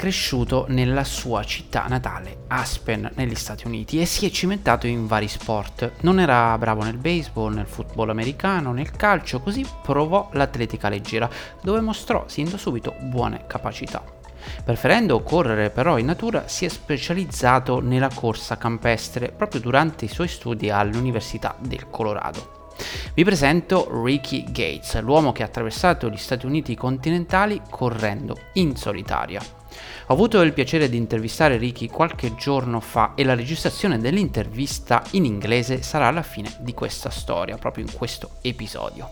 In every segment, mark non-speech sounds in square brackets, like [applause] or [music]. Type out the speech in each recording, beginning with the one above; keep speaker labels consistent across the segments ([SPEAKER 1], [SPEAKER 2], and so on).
[SPEAKER 1] cresciuto nella sua città natale, Aspen, negli Stati Uniti, e si è cimentato in vari sport. Non era bravo nel baseball, nel football americano, nel calcio, così provò l'atletica leggera, dove mostrò sin da subito buone capacità. Preferendo correre però in natura, si è specializzato nella corsa campestre proprio durante i suoi studi all'Università del Colorado. Vi presento Ricky Gates, l'uomo che ha attraversato gli Stati Uniti continentali correndo in solitaria. Ho avuto il piacere di intervistare Ricky qualche giorno fa e la registrazione dell'intervista in inglese sarà alla fine di questa storia, proprio in questo episodio.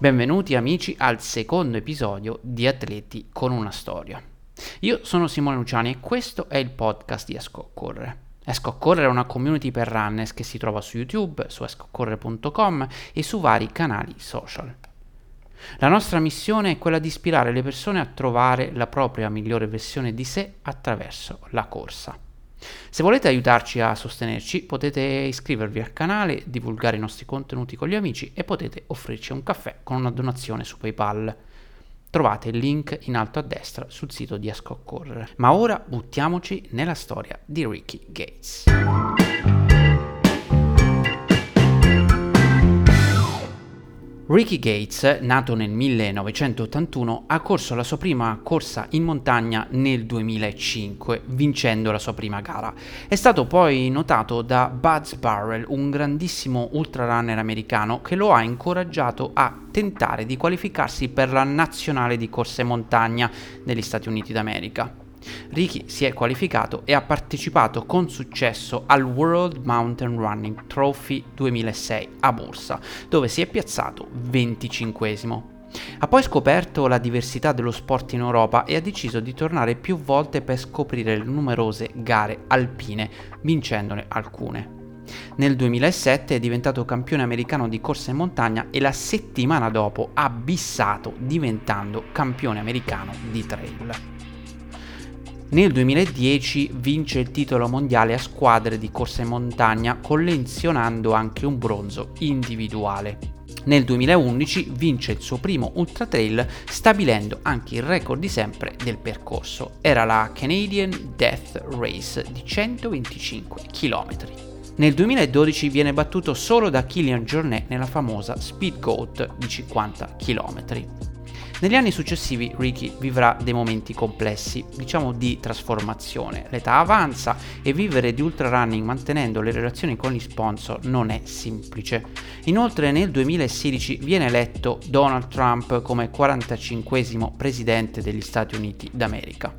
[SPEAKER 1] Benvenuti amici al secondo episodio di Atleti con una storia. Io sono Simone Luciani e questo è il podcast di Esco a Correre. Esco a Correre è una community per runners che si trova su YouTube, su escocorrere.com e su vari canali social. La nostra missione è quella di ispirare le persone a trovare la propria migliore versione di sé attraverso la corsa. Se volete aiutarci a sostenerci potete iscrivervi al canale, divulgare i nostri contenuti con gli amici e potete offrirci un caffè con una donazione su PayPal. Trovate il link in alto a destra sul sito di Esco a Correre. Ma ora buttiamoci nella storia di Ricky Gates. Ricky Gates, nato nel 1981, ha corso la sua prima corsa in montagna nel 2005, vincendo la sua prima gara. È stato poi notato da Buzz Barrel, un grandissimo ultrarunner americano, che lo ha incoraggiato a tentare di qualificarsi per la nazionale di corsa in montagna negli Stati Uniti d'America. Ricky si è qualificato e ha partecipato con successo al World Mountain Running Trophy 2006 a Borsa, dove si è piazzato 25 ha poi scoperto la diversità dello sport in Europa e ha deciso di tornare più volte per scoprire le numerose gare alpine, vincendone alcune. Nel 2007 è diventato campione americano di corsa in montagna e la settimana dopo ha bissato diventando campione americano di trail. Nel 2010 vince il titolo mondiale a squadre di corsa in montagna collezionando anche un bronzo individuale. Nel 2011 vince il suo primo ultra trail stabilendo anche il record di sempre del percorso. Era la Canadian Death Race di 125 km. Nel 2012 viene battuto solo da Killian Jornet nella famosa Speed Goat di 50 km. Negli anni successivi Ricky vivrà dei momenti complessi, diciamo di trasformazione. L'età avanza e vivere di ultrarunning mantenendo le relazioni con gli sponsor non è semplice. Inoltre nel 2016 viene eletto Donald Trump come 45 presidente degli Stati Uniti d'America.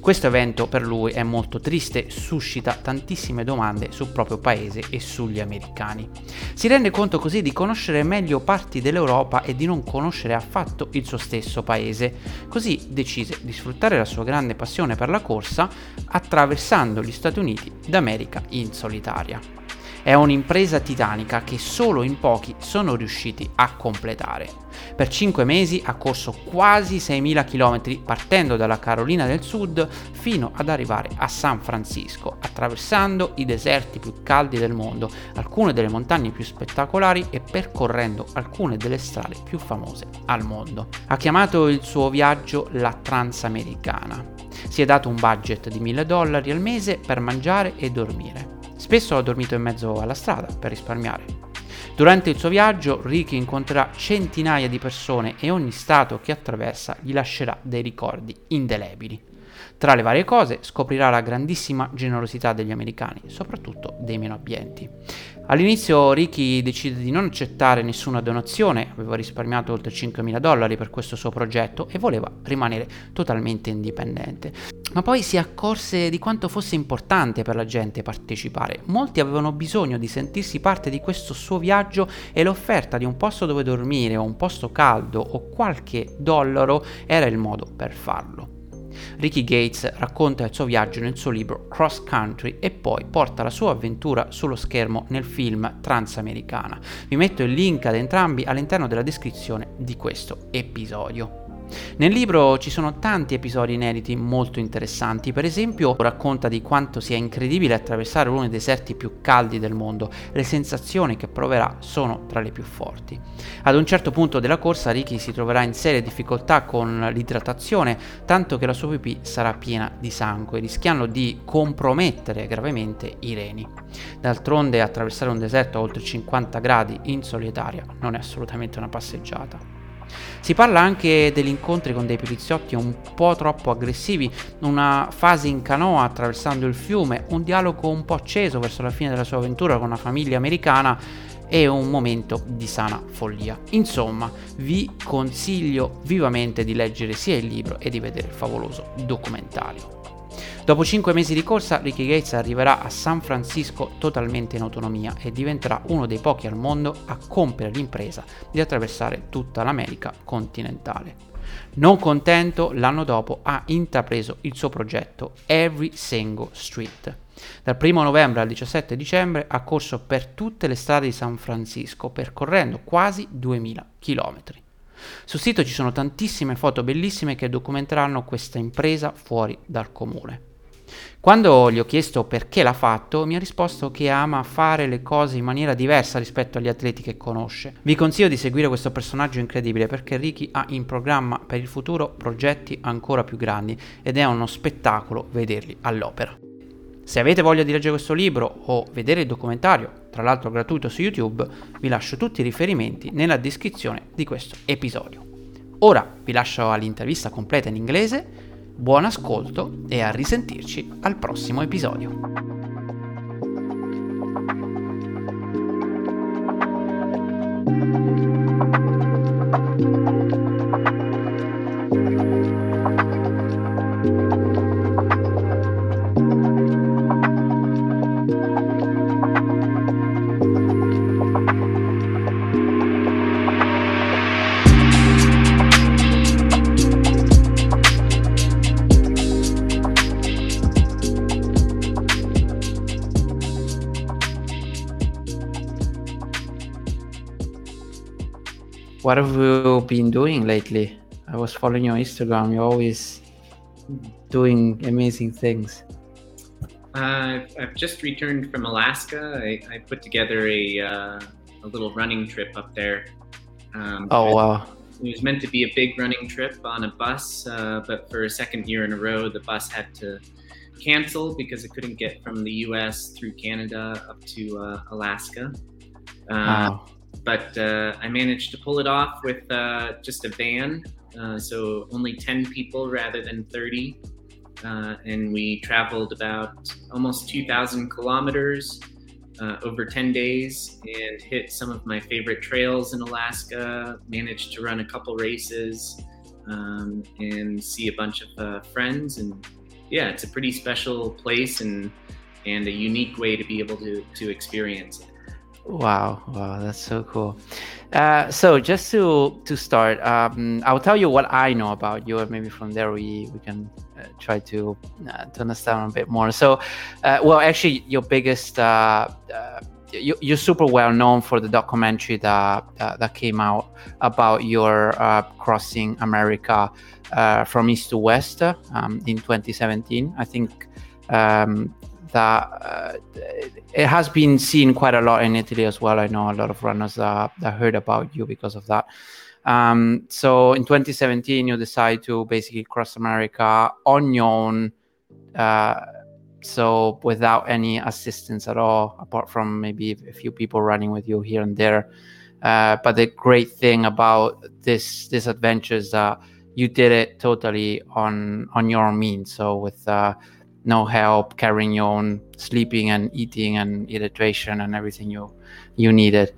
[SPEAKER 1] Questo evento per lui è molto triste, suscita tantissime domande sul proprio paese e sugli americani. Si rende conto così di conoscere meglio parti dell'Europa e di non conoscere affatto il suo stesso paese, così decise di sfruttare la sua grande passione per la corsa attraversando gli Stati Uniti d'America in solitaria. È un'impresa titanica che solo in pochi sono riusciti a completare. Per 5 mesi ha corso quasi 6.000 km partendo dalla Carolina del Sud fino ad arrivare a San Francisco, attraversando i deserti più caldi del mondo, alcune delle montagne più spettacolari e percorrendo alcune delle strade più famose al mondo. Ha chiamato il suo viaggio la Transamericana. Si è dato un budget di 1000 dollari al mese per mangiare e dormire. Spesso ha dormito in mezzo alla strada per risparmiare. Durante il suo viaggio Ricky incontrerà centinaia di persone e ogni stato che attraversa gli lascerà dei ricordi indelebili. Tra le varie cose scoprirà la grandissima generosità degli americani, soprattutto dei meno abbienti. All'inizio Ricky decide di non accettare nessuna donazione, aveva risparmiato oltre 5.000 dollari per questo suo progetto e voleva rimanere totalmente indipendente. Ma poi si accorse di quanto fosse importante per la gente partecipare. Molti avevano bisogno di sentirsi parte di questo suo viaggio e l'offerta di un posto dove dormire o un posto caldo o qualche dollaro era il modo per farlo. Ricky Gates racconta il suo viaggio nel suo libro Cross Country e poi porta la sua avventura sullo schermo nel film Transamericana. Vi metto il link ad entrambi all'interno della descrizione di questo episodio. Nel libro ci sono tanti episodi inediti molto interessanti, per esempio racconta di quanto sia incredibile attraversare uno dei deserti più caldi del mondo, le sensazioni che proverà sono tra le più forti. Ad un certo punto della corsa Ricky si troverà in serie difficoltà con l'idratazione, tanto che la sua pipì sarà piena di sangue, rischiando di compromettere gravemente i reni. D'altronde attraversare un deserto a oltre 50 gradi in solitaria non è assolutamente una passeggiata. Si parla anche degli incontri con dei poliziotti un po' troppo aggressivi, una fase in canoa attraversando il fiume, un dialogo un po' acceso verso la fine della sua avventura con una famiglia americana e un momento di sana follia. Insomma, vi consiglio vivamente di leggere sia il libro e di vedere il favoloso documentario. Dopo 5 mesi di corsa, Ricky Gates arriverà a San Francisco totalmente in autonomia e diventerà uno dei pochi al mondo a compiere l'impresa di attraversare tutta l'America continentale. Non contento, l'anno dopo ha intrapreso il suo progetto Every Single Street. Dal 1 novembre al 17 dicembre ha corso per tutte le strade di San Francisco, percorrendo quasi 2000 km. Sul sito ci sono tantissime foto bellissime che documenteranno questa impresa fuori dal comune. Quando gli ho chiesto perché l'ha fatto, mi ha risposto che ama fare le cose in maniera diversa rispetto agli atleti che conosce. Vi consiglio di seguire questo personaggio incredibile perché Ricky ha in programma per il futuro progetti ancora più grandi ed è uno spettacolo vederli all'opera. Se avete voglia di leggere questo libro o vedere il documentario, tra l'altro gratuito su YouTube, vi lascio tutti i riferimenti nella descrizione di questo episodio. Ora vi lascio all'intervista completa in inglese Buon ascolto e a risentirci al prossimo episodio. What have you been doing lately? I was following your Instagram. You're always doing amazing things.
[SPEAKER 2] Uh, I've just returned from Alaska. I, I put together a, uh, a little running trip up there.
[SPEAKER 1] Um, oh, wow.
[SPEAKER 2] It was meant to be a big running trip on a bus, uh, but for a second year in a row, the bus had to cancel because it couldn't get from the US through Canada up to uh, Alaska. Uh, wow but uh, I managed to pull it off with uh, just a van. Uh, so only 10 people rather than 30. Uh, and we traveled about almost 2,000 kilometers uh, over 10 days and hit some of my favorite trails in Alaska. Managed to run a couple races um, and see a bunch of uh, friends. And yeah, it's a pretty special place and and a unique way to be able to to experience it.
[SPEAKER 1] Wow, wow, that's so cool. Uh, so just to to start, um, I'll tell you what I know about you, and maybe from there we we can uh, try to uh, to understand a bit more. So, uh, well, actually, your biggest uh, uh, you, you're super well known for the documentary that that came out about your uh, crossing America uh, from east to west um, in 2017. I think um, that uh, it has been seen quite a lot in Italy as well. I know a lot of runners that, that heard about you because of that. Um, so in 2017, you decide to basically cross America on your own, uh, so without any assistance at all, apart from maybe a few people running with you here and there. Uh, but the great thing about this this adventure is that you did it totally on on your own means. So with uh, no help carrying your own sleeping and eating and hydration and everything you you needed.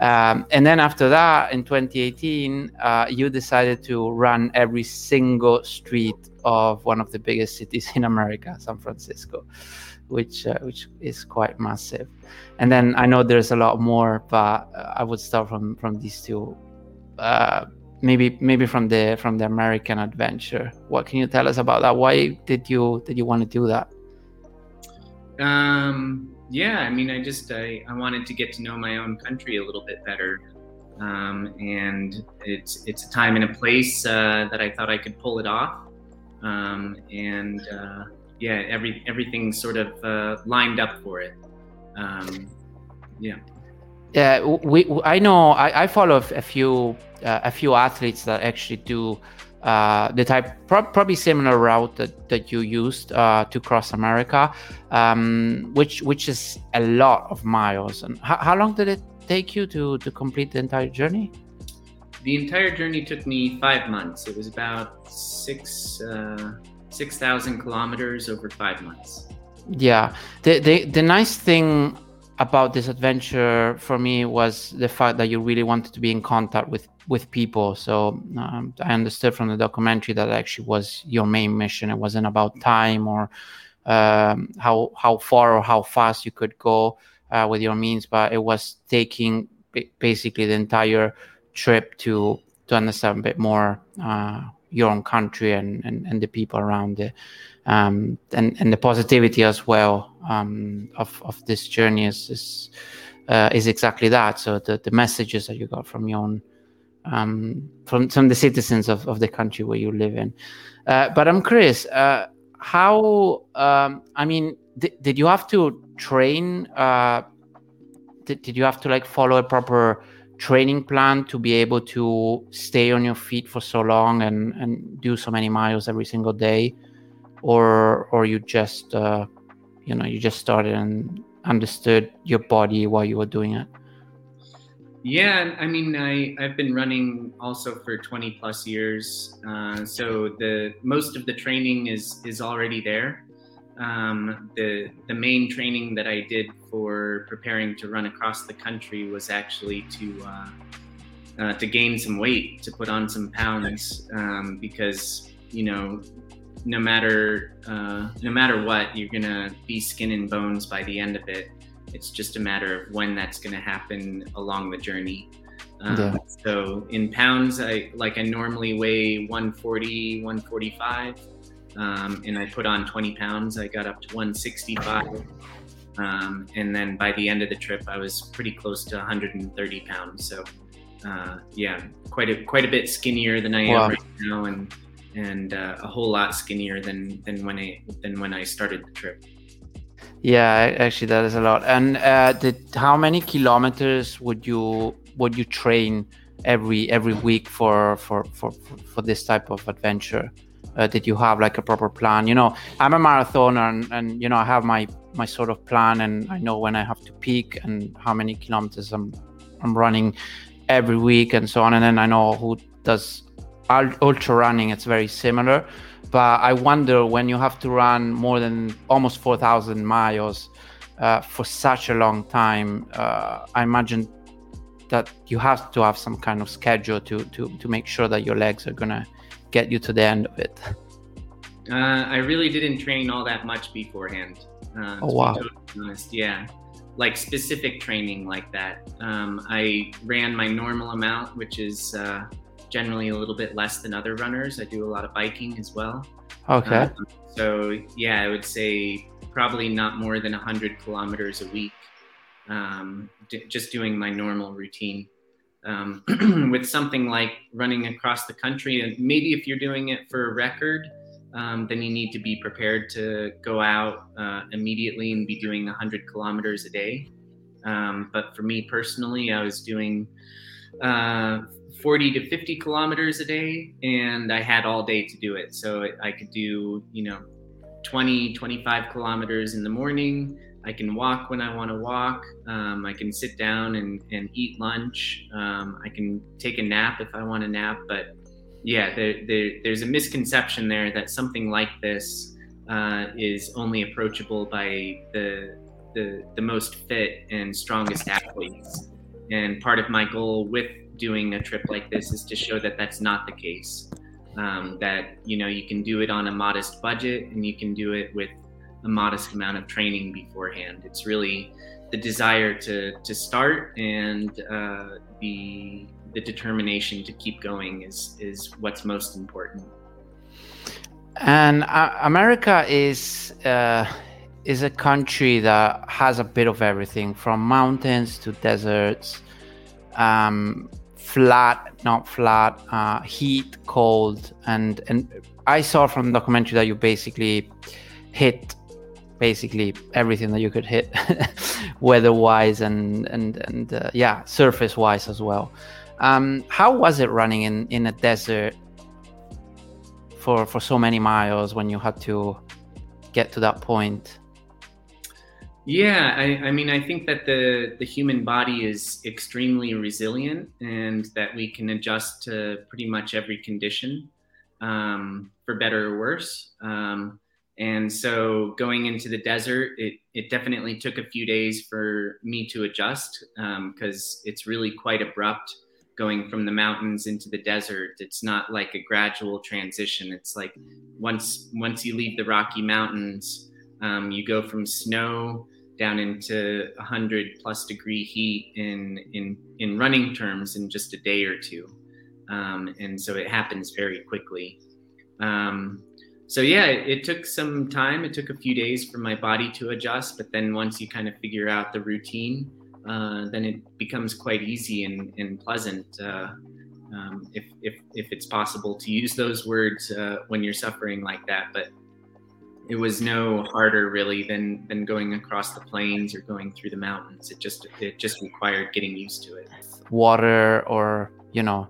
[SPEAKER 1] Um, and then after that, in 2018, uh, you decided to run every single street of one of the biggest cities in America, San Francisco, which uh, which is quite massive. And then I know there's a lot more, but uh, I would start from from these two uh, maybe maybe from the from the American adventure. What can you tell us about that? Why did you did you want to do that?
[SPEAKER 2] Um, yeah, I mean, I just I, I wanted to get to know my own country a little bit better. um, and it's it's a time and a place uh, that I thought I could pull it off, um, and uh, yeah, every everything sort of uh, lined up for it. Um, yeah.
[SPEAKER 1] Yeah, we, I know. I, I follow a few uh, a few athletes that actually do uh, the type pro- probably similar route that, that you used uh, to cross America, um, which which is a lot of miles. And how, how long did it take you to to complete the entire journey?
[SPEAKER 2] The entire journey took me five months. It was about six uh, six thousand kilometers over five months.
[SPEAKER 1] Yeah, the the the nice thing about this adventure for me was the fact that you really wanted to be in contact with with people. So um, I understood from the documentary that actually was your main mission. It wasn't about time or um, how how far or how fast you could go uh, with your means, but it was taking basically the entire trip to to understand a bit more uh, your own country and, and, and the people around it um, and and the positivity as well um, of of this journey is is, uh, is exactly that. So the the messages that you got from your own um, from from the citizens of, of the country where you live in. Uh, but I'm curious, uh, how um, I mean, th- did you have to train? Uh, did, did you have to like follow a proper training plan to be able to stay on your feet for so long and and do so many miles every single day? Or or you just uh, you know you just started and understood your body while you were doing it?
[SPEAKER 2] Yeah i mean i i've been running also for 20 plus years uh, so the most of the training is is already there. Um, the the main training that i did for preparing to run across the country was actually to uh, uh, to gain some weight to put on some pounds um, because you know no matter uh, no matter what, you're gonna be skin and bones by the end of it. It's just a matter of when that's gonna happen along the journey. Um, yeah. So in pounds, I like I normally weigh 140, 145, um, and I put on 20 pounds. I got up to 165, um, and then by the end of the trip, I was pretty close to 130 pounds. So uh, yeah, quite a quite a bit skinnier than I wow. am right now, and and uh, a whole lot skinnier than than when I than when I started the trip.
[SPEAKER 1] Yeah, actually, that is a lot. And uh, did, how many kilometers would you would you train every every week for for for for this type of adventure? Uh, did you have like a proper plan? You know, I'm a marathoner, and, and you know I have my my sort of plan, and I know when I have to peak and how many kilometers I'm I'm running every week and so on. And then I know who does ultra running it's very similar but i wonder when you have to run more than almost 4000 miles uh, for such a long time uh, i imagine that you have to have some kind of schedule to to to make sure that your legs are gonna get you to the end of it.
[SPEAKER 2] Uh, i really didn't train all that much beforehand
[SPEAKER 1] uh, oh wow. totally
[SPEAKER 2] honest yeah. Like specific training like that. Um, i ran my normal amount which is uh, generally a little bit less than other runners. I do a lot of biking as well.
[SPEAKER 1] Okay. Um,
[SPEAKER 2] so yeah, I would say probably not more than 100 kilometers a week, um, d- just doing my normal routine. Um, [clears throat] with something like running across the country, and maybe if you're doing it for a record, um, then you need to be prepared to go out uh, immediately and be doing 100 kilometers a day. Um, but for me personally, I was doing uh, 40 to 50 kilometers a day and I had all day to do it. So I could do, you know, 20, 25 kilometers in the morning. I can walk when I want to walk. Um, I can sit down and, and eat lunch. Um, I can take a nap if I want to nap. But yeah, there, there, there's a misconception there that something like this uh, is only approachable by the, the, the most fit and strongest athletes. And part of my goal with doing a trip like this is to show that that's not the case. Um, that you know you can do it on a modest budget and you can do it with a modest amount of training beforehand. It's really the desire to to start and uh, the the determination to keep going is is what's most important.
[SPEAKER 1] And uh, America is uh, is a country that has a bit of everything, from mountains to deserts. Um, flat, not flat, uh, heat, cold, and and I saw from the documentary that you basically hit basically everything that you could hit [laughs] weather-wise and and and uh, yeah, surface-wise as well. Um, how was it running in in a desert for for so many miles when you had to get to that point?
[SPEAKER 2] Yeah, I, I, mean, I think that the the human body is extremely resilient, and that we can adjust to pretty much every condition, um, for better or worse. Um, and so, going into the desert, it it definitely took a few days for me to adjust because um, it's really quite abrupt going from the mountains into the desert. It's not like a gradual transition. It's like once once you leave the Rocky Mountains, um, you go from snow down into 100 plus degree heat in in in running terms in just a day or two. Um, and so it happens very quickly. Um, so yeah it, it, took some time. It took a few days for my body to adjust but then once you kind of figure out the routine uh, then it becomes quite easy and, and pleasant uh, um, if, if, if it's possible to use those words uh, when you're suffering like that. But it was no harder really than than going across the plains or going through the mountains. It just it just required getting used to it.
[SPEAKER 1] Water or you know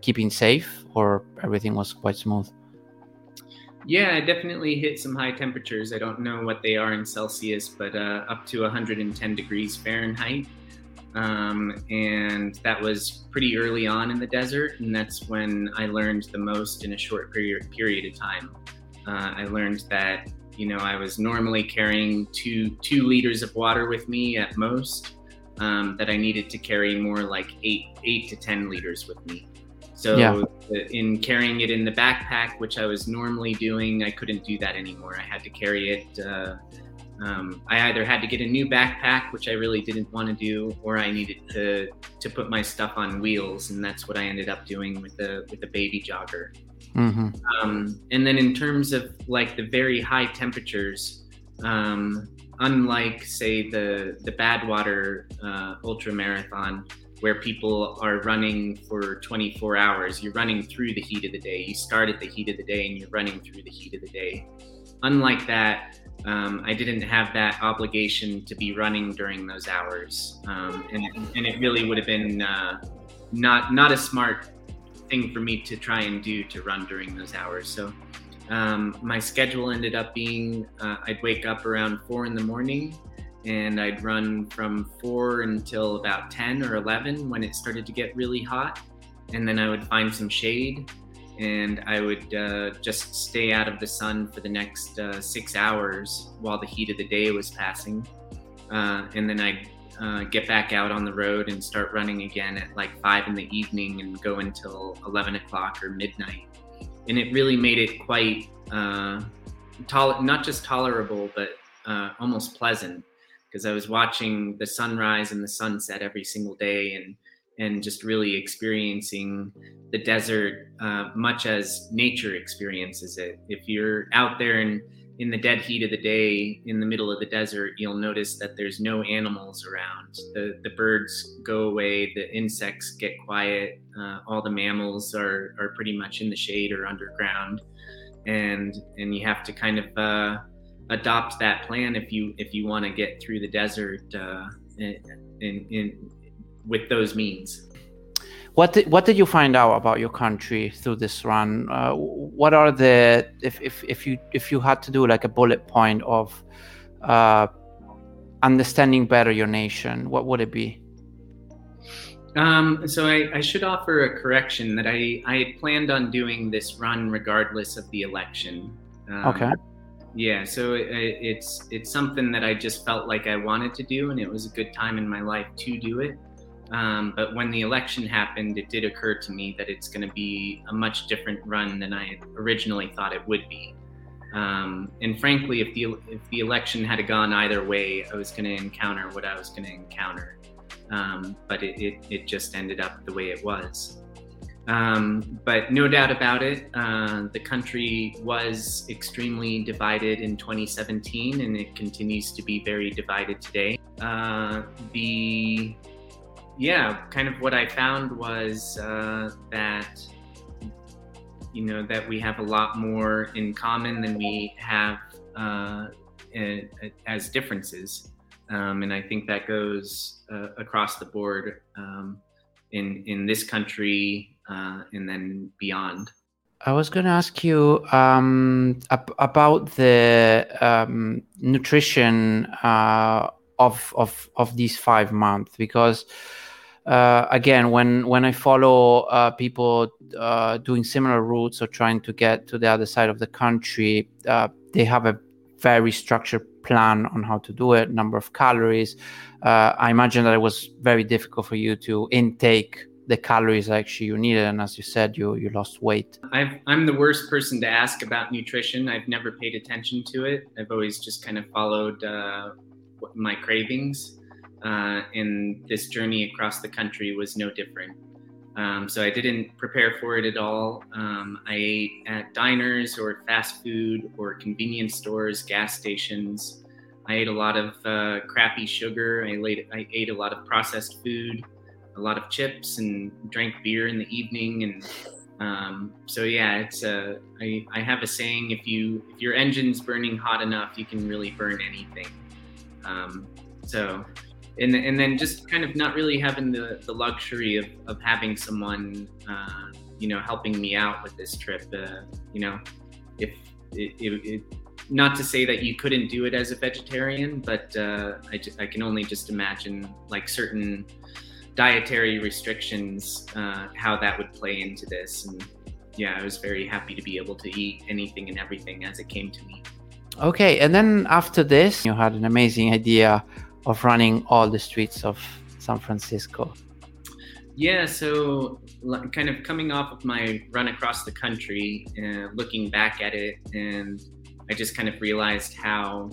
[SPEAKER 1] keeping safe or everything was quite smooth.
[SPEAKER 2] Yeah, I definitely hit some high temperatures. I don't know what they are in Celsius, but uh, up to 110 degrees Fahrenheit. Um, and that was pretty early on in the desert, and that's when I learned the most in a short period period of time. Uh, I learned that you know I was normally carrying two two liters of water with me at most. Um, that I needed to carry more like eight eight to ten liters with me. So yeah. in carrying it in the backpack, which I was normally doing, I couldn't do that anymore. I had to carry it. Uh, um, I either had to get a new backpack, which I really didn't want to do, or I needed to to put my stuff on wheels, and that's what I ended up doing with the with the baby jogger. Mm-hmm. Um, and then in terms of like the very high temperatures, um, unlike say the the Badwater uh, ultra marathon, where people are running for 24 hours, you're running through the heat of the day. You start at the heat of the day and you're running through the heat of the day. Unlike that, um, I didn't have that obligation to be running during those hours, um, and, and it really would have been uh, not not a smart thing for me to try and do to run during those hours. So um, my schedule ended up being uh, I'd wake up around four in the morning and I'd run from four until about 10 or 11 when it started to get really hot. And then I would find some shade and I would uh, just stay out of the sun for the next uh, six hours while the heat of the day was passing. Uh, and then I'd uh, get back out on the road and start running again at like five in the evening and go until 11 o'clock or midnight. And it really made it quite uh, tol- not just tolerable, but uh, almost pleasant because I was watching the sunrise and the sunset every single day and and just really experiencing the desert uh, much as nature experiences it. If you're out there and in the dead heat of the day in the middle of the desert, you'll notice that there's no animals around. The, the birds go away, the insects get quiet, uh, all the mammals are, are pretty much in the shade or underground. And, and you have to kind of uh, adopt that plan if you if you want to get through the desert uh, in, in, in, with those means.
[SPEAKER 1] What did, what did you find out about your country through this run? Uh, what are the if, if if you if you had to do like a bullet point of uh, understanding better your nation, what would it be?
[SPEAKER 2] Um, so I, I, should offer a correction that I, I had planned on doing this run regardless of the election.
[SPEAKER 1] Um, okay.
[SPEAKER 2] Yeah, so it, it's it's something that I just felt like I wanted to do, and it was a good time in my life to do it. Um, but when the election happened, it did occur to me that it's going to be a much different run than I originally thought it would be. Um, and frankly, if the if the election had gone either way, I was going to encounter what I was going to encounter. Um, but it, it, it, just ended up the way it was. Um, but no doubt about it, uh, the country was extremely divided in 2017, and it continues to be very divided today. Uh, the yeah, kind of what I found was uh, that you know that we have a lot more in common than we have uh, as differences, um, and I think that goes uh, across the board um, in in this country uh, and then beyond.
[SPEAKER 1] I was going to ask you um, ab- about the um, nutrition uh, of of of these five months because uh, again when when I follow uh, people uh, doing similar routes or trying to get to the other side of the country, uh, they have a very structured plan on how to do it, number of calories. Uh, I imagine that it was very difficult for you to intake the calories actually you needed and as you said you you lost weight.
[SPEAKER 2] I am the worst person to ask about nutrition. I've never paid attention to it. I've always just kind of followed uh, my cravings uh, and this journey across the country was no different. Um, so i didn't prepare for it at all. Um, i ate at diners or fast food or convenience stores gas stations. I ate a lot of uh, crappy sugar. I, laid, I ate a lot of processed food a lot of chips and drank beer in the evening and um, so yeah it's a I, I have a saying if you if your engine's burning hot enough you can really burn anything. Um, so and, and then just kind of not really having the, the luxury of, of having someone uh, you know helping me out with this trip uh, you know if it, it, it, not to say that you couldn't do it as a vegetarian but uh, I, I can only just imagine like certain dietary restrictions, uh, how that would play into this. And yeah, I was very happy to be able to eat anything and everything as it came to me.
[SPEAKER 1] Okay, and then after this, you had an amazing idea of running all the streets of San Francisco.
[SPEAKER 2] Yeah, so kind of coming off of my run across the country uh, looking back at it, and I just kind of realized how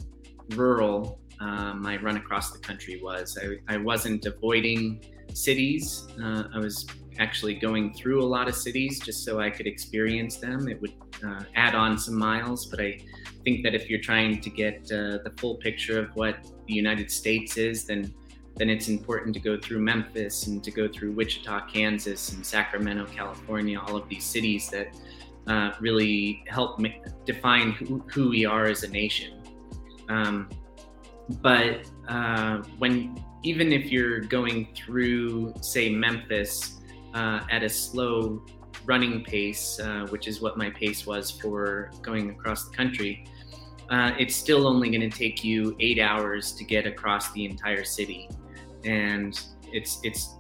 [SPEAKER 2] rural uh, my run across the country was. I, I wasn't avoiding cities. Uh, I was actually going through a lot of cities just so I could experience them. It would uh, add on some miles, but I think that if you're trying to get uh, the full picture of what the United States is, then then it's important to go through Memphis and to go through Wichita, Kansas, and Sacramento, California. All of these cities that uh, really help make, define who, who, we are as a nation. Um, but uh, when even if you're going through, say, Memphis uh, at a slow running pace, uh, which is what my pace was for going across the country, uh, it's still only going to take you eight hours to get across the entire city, and it's it's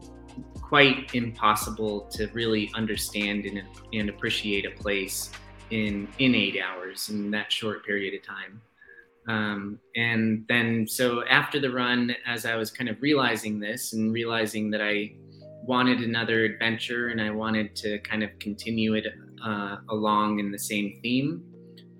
[SPEAKER 2] quite impossible to really understand and, and appreciate a place in in eight hours in that short period of time. Um, and then, so after the run, as I was kind of realizing this and realizing that I wanted another adventure and I wanted to kind of continue it uh, along in the same theme,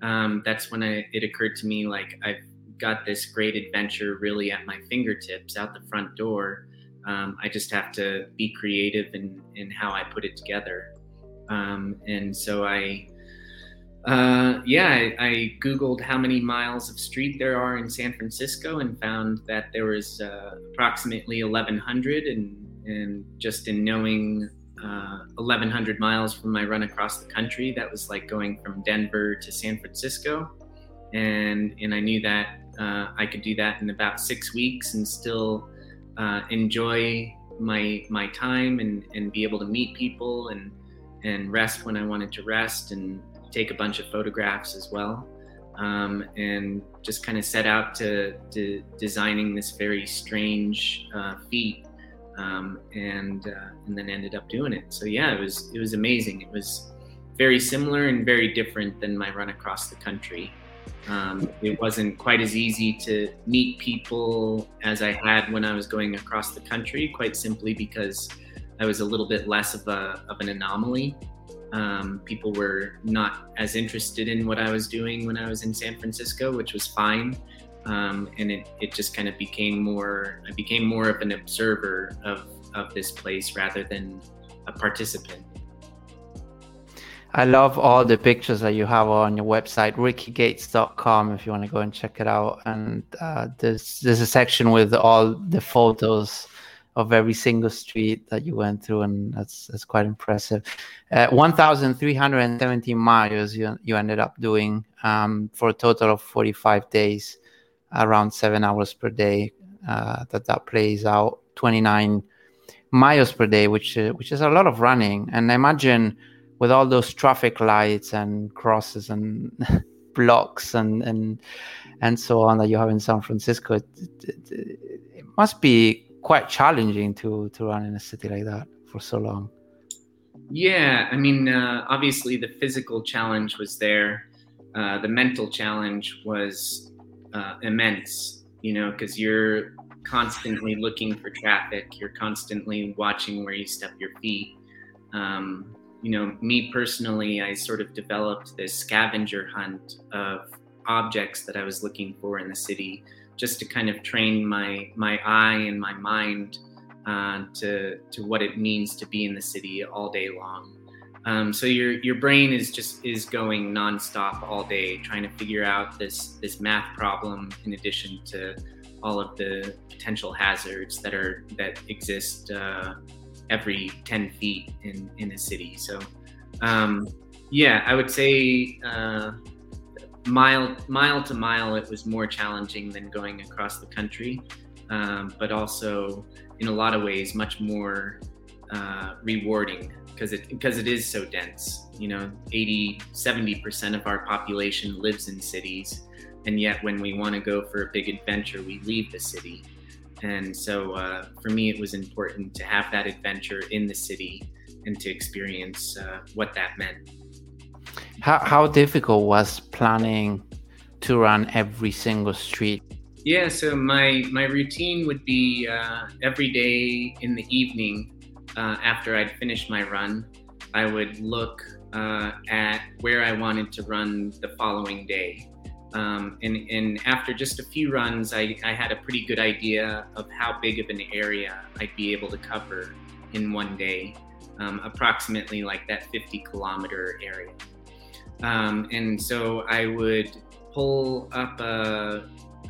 [SPEAKER 2] um, that's when I, it occurred to me like I've got this great adventure really at my fingertips out the front door. Um, I just have to be creative in, in how I put it together. Um, and so I uh, yeah, I, I, Googled how many miles of street there are in San Francisco and found that there was uh, approximately 1,100. And, and just in knowing uh, 1,100 miles from my run across the country, that was like going from Denver to San Francisco. And, and I knew that uh, I could do that in about six weeks and still uh, enjoy my, my time and, and be able to meet people and, and rest when I wanted to rest and take a bunch of photographs as well. Um, and just kind of set out to, to, designing this very strange uh, feat, um, and uh, and then ended up doing it. So yeah, it was it was amazing. It was very similar and very different than my run across the country. Um, it wasn't quite as easy to meet people as I had when I was going across the country, quite simply because I was a little bit less of a of an anomaly um, people were not as interested in what I was doing when I was in San Francisco, which was fine. Um, and it, it just kind of became more, I became more of an observer of, of this place rather than a participant.
[SPEAKER 1] I love all the pictures that you have on your website, rickygates.com, if you want to go and check it out. And uh, there's there's a section with all the photos of every single street that you went through, and that's that's quite impressive. Uh, 1,370 miles you you ended up doing um, for a total of 45 days, around seven hours per day. Uh, that that plays out 29 miles per day, which uh, which is a lot of running. And I imagine with all those traffic lights and crosses and [laughs] blocks and and and so on that you have in San Francisco, it, it, it must be quite challenging to to run in a city like that for so long.
[SPEAKER 2] Yeah, I mean, uh, obviously the physical challenge was there. Uh, the mental challenge was uh, immense, you know, because you're constantly looking for traffic. You're constantly watching where you step your feet. Um, you know, me personally, I sort of developed this scavenger hunt of objects that I was looking for in the city, just to kind of train my my eye and my mind uh, to to what it means to be in the city all day long. Um, so your your brain is just is going nonstop all day, trying to figure out this this math problem in addition to all of the potential hazards that are that exist uh, every 10 feet in in a city. So um, yeah, I would say uh, mile mile to mile it was more challenging than going across the country, um, but also in a lot of ways much more uh, rewarding because it because it is so dense. You know, 80 70% of our population lives in cities and yet when we want to go for a big adventure we leave the city. And so uh, for me it was important to have that adventure in the city and to experience uh, what that meant.
[SPEAKER 1] How, how difficult was planning to run every single street?
[SPEAKER 2] Yeah so my my routine would be uh, every day in the evening uh, after i'd finished my run i would look uh, at where i wanted to run the following day um, and, and after just a few runs, I, I had a pretty good idea of how big of an area I'd be able to cover in one day, um, approximately like that 50 kilometer area. Um, and so I would pull up uh,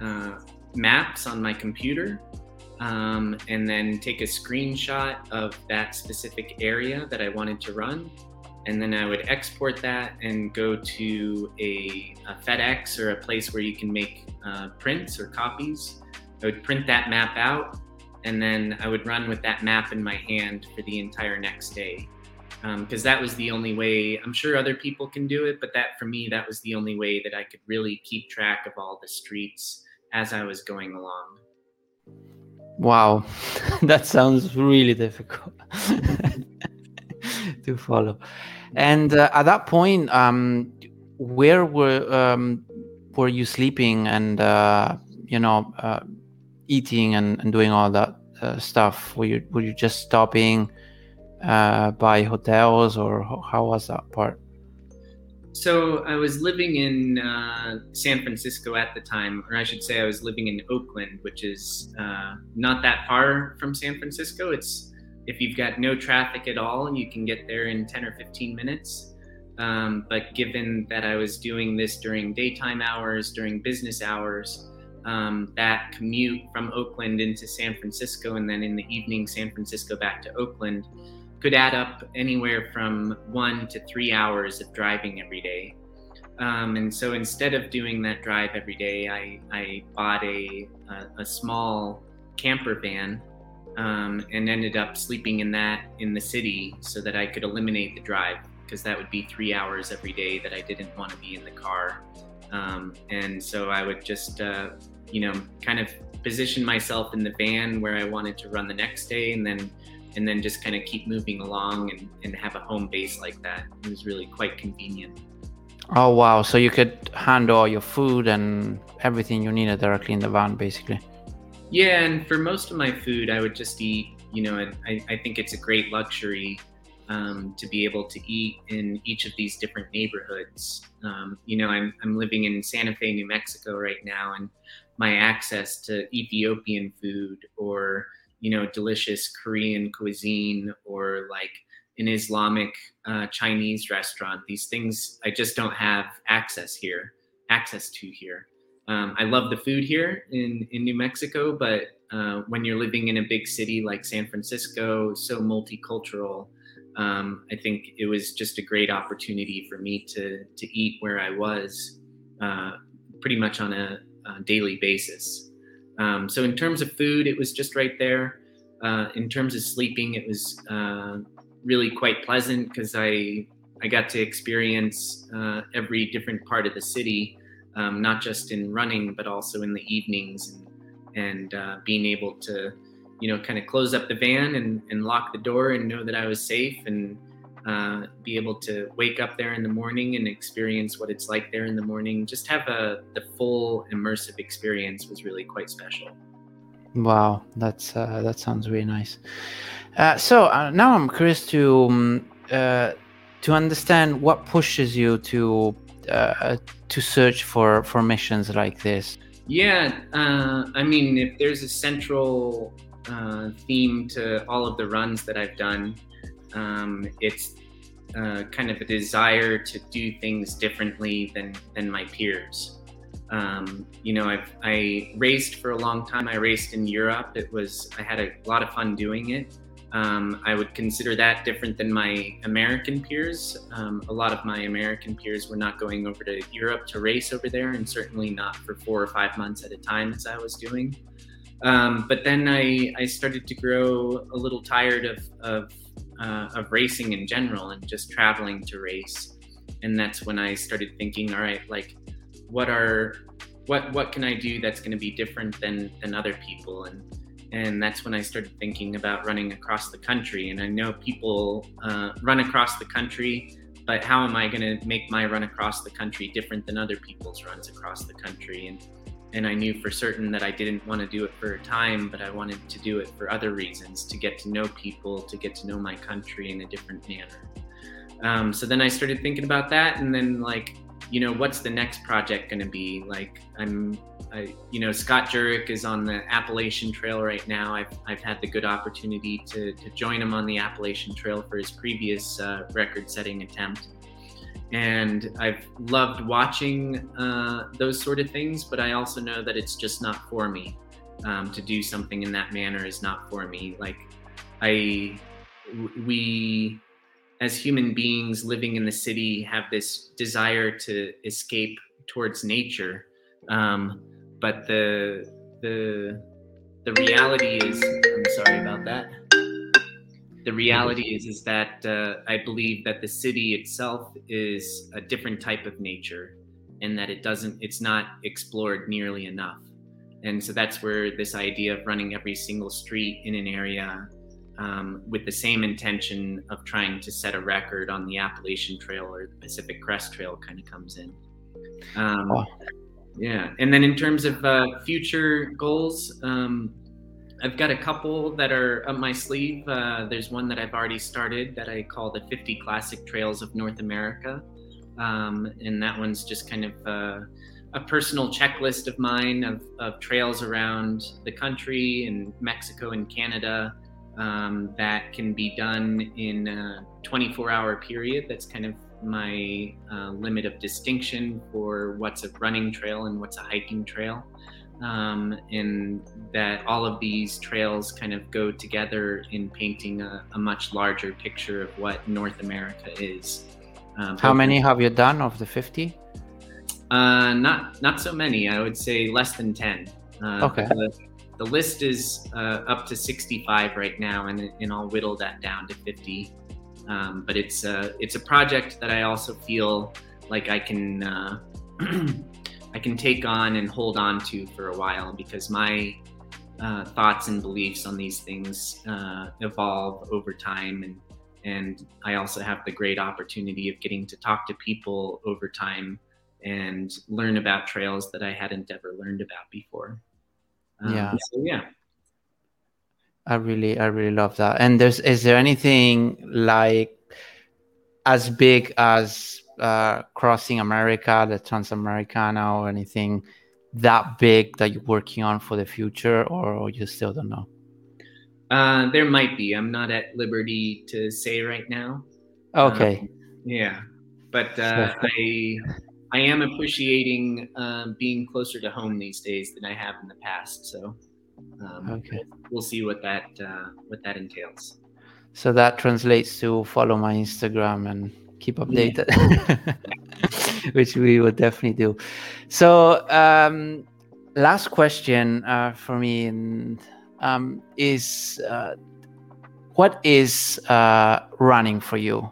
[SPEAKER 2] uh, maps on my computer um, and then take a screenshot of that specific area that I wanted to run and then I would export that and go to a, a FedEx or a place where you can make uh, prints or copies. I would print that map out, and then I would run with that map in my hand for the entire next day. Because um, that was the only way, I'm sure other people can do it, but that for me, that was the only way that I could really keep track of all the streets as I was going along.
[SPEAKER 1] Wow, [laughs] that sounds really difficult. [laughs] to follow. And uh, at that point, um, where were um, were you sleeping and uh, you know uh, eating and, and doing all that uh, stuff? Were you were you just stopping uh, by hotels or how was that part?
[SPEAKER 2] So I was living in uh, San Francisco at the time, or I should say, I was living in Oakland, which is not that far from San Francisco. It's if you've got no traffic at all, you can get there in 10 or 15 minutes. Um, but given that I was doing this during daytime hours, during business hours, um, that commute from Oakland into San Francisco and then in the evening, San Francisco back to Oakland could add up anywhere from one to three hours of driving every day. Um, and so instead of doing that drive every day, I, I bought a, a, a small camper van um, and ended up sleeping in that in the city so that I could eliminate the drive because that would be three hours every day that I didn't want to be in the car. Um, and so I would just, uh, you know, kind of position myself in the van where I wanted to run the next day, and then and then just kind of keep moving along and, and have a home base like that. It was really quite convenient.
[SPEAKER 1] Oh wow! So you could handle all your food and everything you needed directly in the van, basically.
[SPEAKER 2] Yeah, and for most of my food, I would just eat. You know, I, I think it's a great luxury um, to be able to eat in each of these different neighborhoods. Um, you know, I'm I'm living in Santa Fe, New Mexico right now, and my access to Ethiopian food or you know delicious Korean cuisine or like an Islamic uh, Chinese restaurant. These things I just don't have access here, access to here. um, I love the food here in, in New Mexico, but uh, when you're living in a big city like San Francisco, so multicultural, um, I think it was just a great opportunity for me to to eat where I was, uh, pretty much on a, a daily basis. Um, so in terms of food, it was just right there. Uh, in terms of sleeping, it was uh, really quite pleasant because I I got to experience uh, every different part of the city, um, not just in running, but also in the evenings and, and uh, being able to you know, kind of close up the van and, and lock the door and know that I was safe and uh, be able to wake up there in the morning and experience what it's like there in the morning. Just have a the full immersive experience was really quite special.
[SPEAKER 1] Wow, that's uh, that sounds really nice. Uh, so uh, now I'm curious to um, uh, to understand what pushes you to uh, to search for for missions like this.
[SPEAKER 2] Yeah, uh, I mean, if there's a central uh, theme to all of the runs that I've done. Um, it's uh, kind of a desire to do things differently than than my peers. Um, you know, I've I raced for a long time. I raced in Europe. It was I had a lot of fun doing it. Um, I would consider that different than my American peers. Um, a lot of my American peers were not going over to Europe to race over there, and certainly not for four or five months at a time as I was doing. Um, but then I, I started to grow a little tired of, of, uh, of racing in general and just traveling to race. And that's when I started thinking, all right, like what are what what can I do that's going to be different than than other people and and that's when I started thinking about running across the country. And I know people uh, run across the country, but how am I going to make my run across the country different than other people's runs across the country? And and I knew for certain that I didn't want to do it for a time, but I wanted to do it for other reasons to get to know people, to get to know my country in a different manner. Um, so then I started thinking about that, and then like, you know, what's the next project going to be? Like, I'm, I, you know, Scott Jurek is on the Appalachian Trail right now. I've, I've had the good opportunity to, to join him on the Appalachian Trail for his previous uh, record-setting attempt and I've loved watching uh, those sort of things. But I also know that it's just not for me. Um, to do something in that manner is not for me. Like I, we, as human beings living in the city, have this desire to escape towards nature, um, but the the the reality is. I'm sorry about that the reality is is that uh, I believe that the city itself is a different type of nature, and that it doesn't it's not explored nearly enough. And so that's where this idea of running every single street in an area um, with the same intention of trying to set a record on the Appalachian Trail or the Pacific Crest Trail kind of comes in. Um, oh. Yeah, and then in terms of uh, future goals, um, I've got a couple that are up my sleeve. Uh, there's one that I've already started that I call the 50 Classic Trails of North America. Um, and that one's just kind of uh, a personal checklist of mine of, of, trails around the country and Mexico and Canada um, that can be done in a 24 hour period. That's kind of my uh, limit of distinction for what's a running trail and what's a hiking trail um, and that all of these trails kind of go together in painting a, a much larger picture of what North America is.
[SPEAKER 1] Um, How many have you done of the 50?
[SPEAKER 2] Uh, not not so many. I would say less than 10.
[SPEAKER 1] Uh, okay.
[SPEAKER 2] The, the, list is uh, up to 65 right now, and, and I'll whittle that down to 50. Um, but it's a it's a project that I also feel like I can uh, [clears throat] I can take on and hold on to for a while because my uh, thoughts and beliefs on these things uh, evolve over time and and I also have the great opportunity of getting to talk to people over time and learn about trails that I hadn't ever learned about before.
[SPEAKER 1] Um, yeah.
[SPEAKER 2] So, yeah.
[SPEAKER 1] I really, I really love that. And there's, is there anything like as big as uh, crossing America, the Transamericana, or anything that big that you're working on for the future, or you still don't know?
[SPEAKER 2] Uh, there might be. I'm not at liberty to say right now.
[SPEAKER 1] Okay. Um,
[SPEAKER 2] yeah, but uh, I I am appreciating um, being closer to home these days than I have in the past. So um, okay. we'll see what that uh, what that entails.
[SPEAKER 1] So that translates to follow my Instagram and keep updated, yeah. [laughs] which we would definitely do. So um, last question uh, for me um, is uh, what is uh, running for you?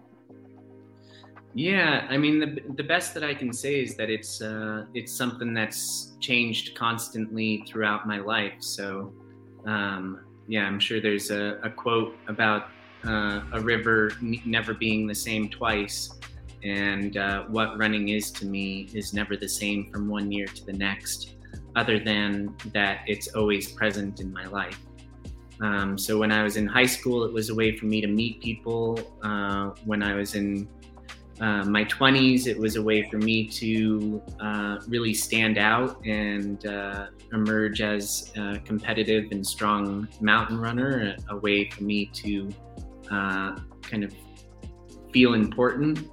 [SPEAKER 2] Yeah, I mean the the best that I can say is that it's uh, it's something that's changed constantly throughout my life. So um, yeah, I'm sure there's a, a quote about uh, a river never being the same twice, and uh, what running is to me is never the same from one year to the next, other than that it's always present in my life. Um, so when I was in high school, it was a way for me to meet people. Uh, when I was in uh, my 20s, it was a way for me to uh, really stand out and uh, emerge as a competitive and strong mountain runner, a, a way for me to uh, kind of feel important.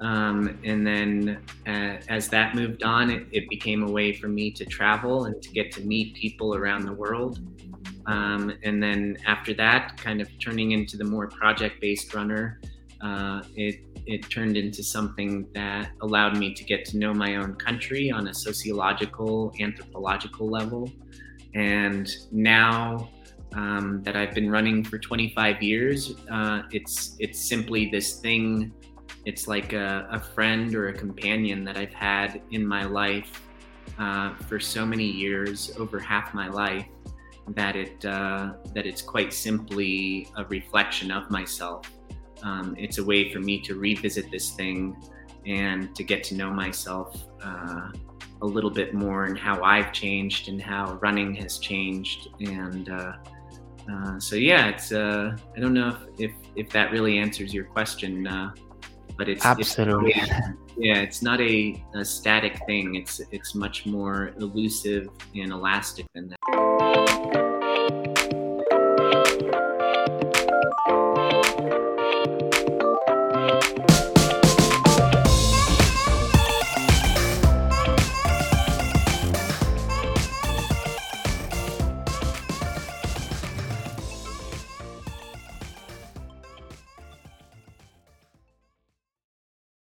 [SPEAKER 2] Um, and then uh, as that moved on, it, it, became a way for me to travel and to get to meet people around the world. Um, and then after that, kind of turning into the more project based runner, uh, it it turned into something that allowed me to get to know my own country on a sociological, anthropological level. And now um, that I've been running for 25 years, uh, it's it's simply this thing. It's like a, a, friend or a companion that I've had in my life uh, for so many years, over half my life, that it uh, that it's quite simply a reflection of myself um, it's a way for me to revisit this thing and to get to know myself uh, a little bit more and how I've changed and how running has changed. And uh, uh, so, yeah, it's uh, I don't know if, if, if that really answers your question, uh, but it's
[SPEAKER 1] absolutely
[SPEAKER 2] it's, yeah, it's not a, a static thing. It's it's much more elusive and elastic than that.